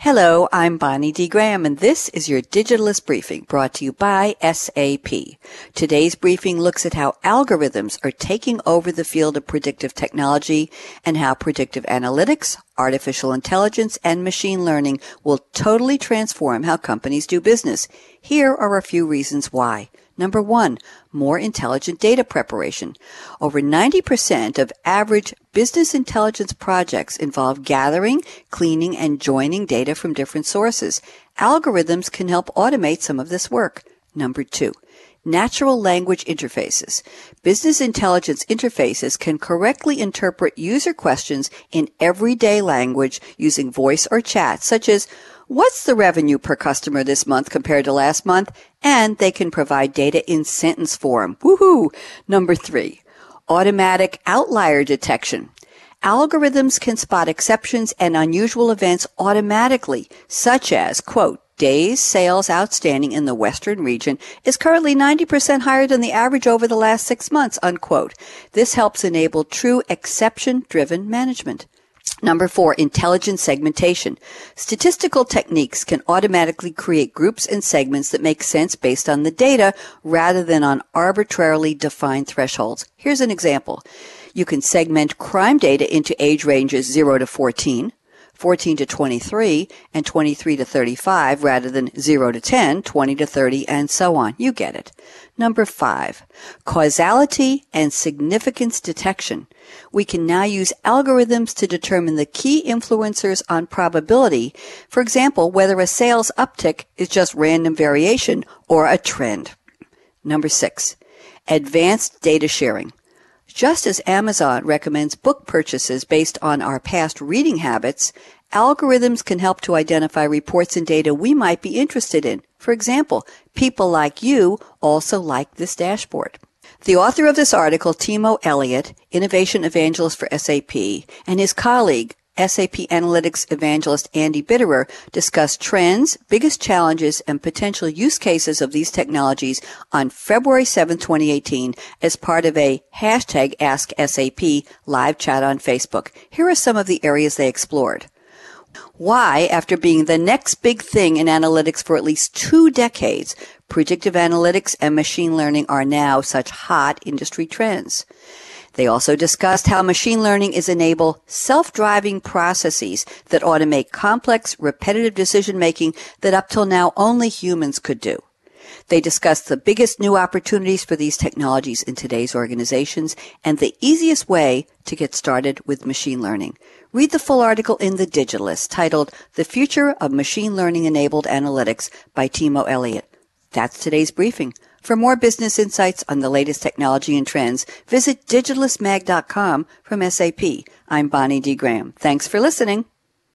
Hello, I'm Bonnie D. Graham, and this is your Digitalist Briefing brought to you by SAP. Today's briefing looks at how algorithms are taking over the field of predictive technology and how predictive analytics, artificial intelligence, and machine learning will totally transform how companies do business. Here are a few reasons why. Number one, more intelligent data preparation. Over 90% of average business intelligence projects involve gathering, cleaning, and joining data from different sources. Algorithms can help automate some of this work. Number two, natural language interfaces. Business intelligence interfaces can correctly interpret user questions in everyday language using voice or chat, such as, what's the revenue per customer this month compared to last month? And they can provide data in sentence form. Woohoo! Number three, automatic outlier detection. Algorithms can spot exceptions and unusual events automatically, such as, quote, days sales outstanding in the Western region is currently 90% higher than the average over the last six months, unquote. This helps enable true exception driven management. Number four, intelligent segmentation. Statistical techniques can automatically create groups and segments that make sense based on the data rather than on arbitrarily defined thresholds. Here's an example. You can segment crime data into age ranges 0 to 14, 14 to 23, and 23 to 35 rather than 0 to 10, 20 to 30, and so on. You get it. Number five, causality and significance detection. We can now use algorithms to determine the key influencers on probability. For example, whether a sales uptick is just random variation or a trend. Number six, advanced data sharing. Just as Amazon recommends book purchases based on our past reading habits, algorithms can help to identify reports and data we might be interested in. For example, people like you also like this dashboard. The author of this article, Timo Elliott, Innovation Evangelist for SAP, and his colleague, SAP Analytics evangelist Andy Bitterer discussed trends, biggest challenges, and potential use cases of these technologies on February 7, 2018 as part of a hashtag Ask SAP live chat on Facebook. Here are some of the areas they explored. Why, after being the next big thing in analytics for at least two decades, predictive analytics and machine learning are now such hot industry trends. They also discussed how machine learning is enable self-driving processes that automate complex, repetitive decision making that up till now only humans could do. They discussed the biggest new opportunities for these technologies in today's organizations and the easiest way to get started with machine learning. Read the full article in The Digitalist titled The Future of Machine Learning Enabled Analytics by Timo Elliott. That's today's briefing. For more business insights on the latest technology and trends, visit digitalistmag.com from SAP. I'm Bonnie D. Graham. Thanks for listening.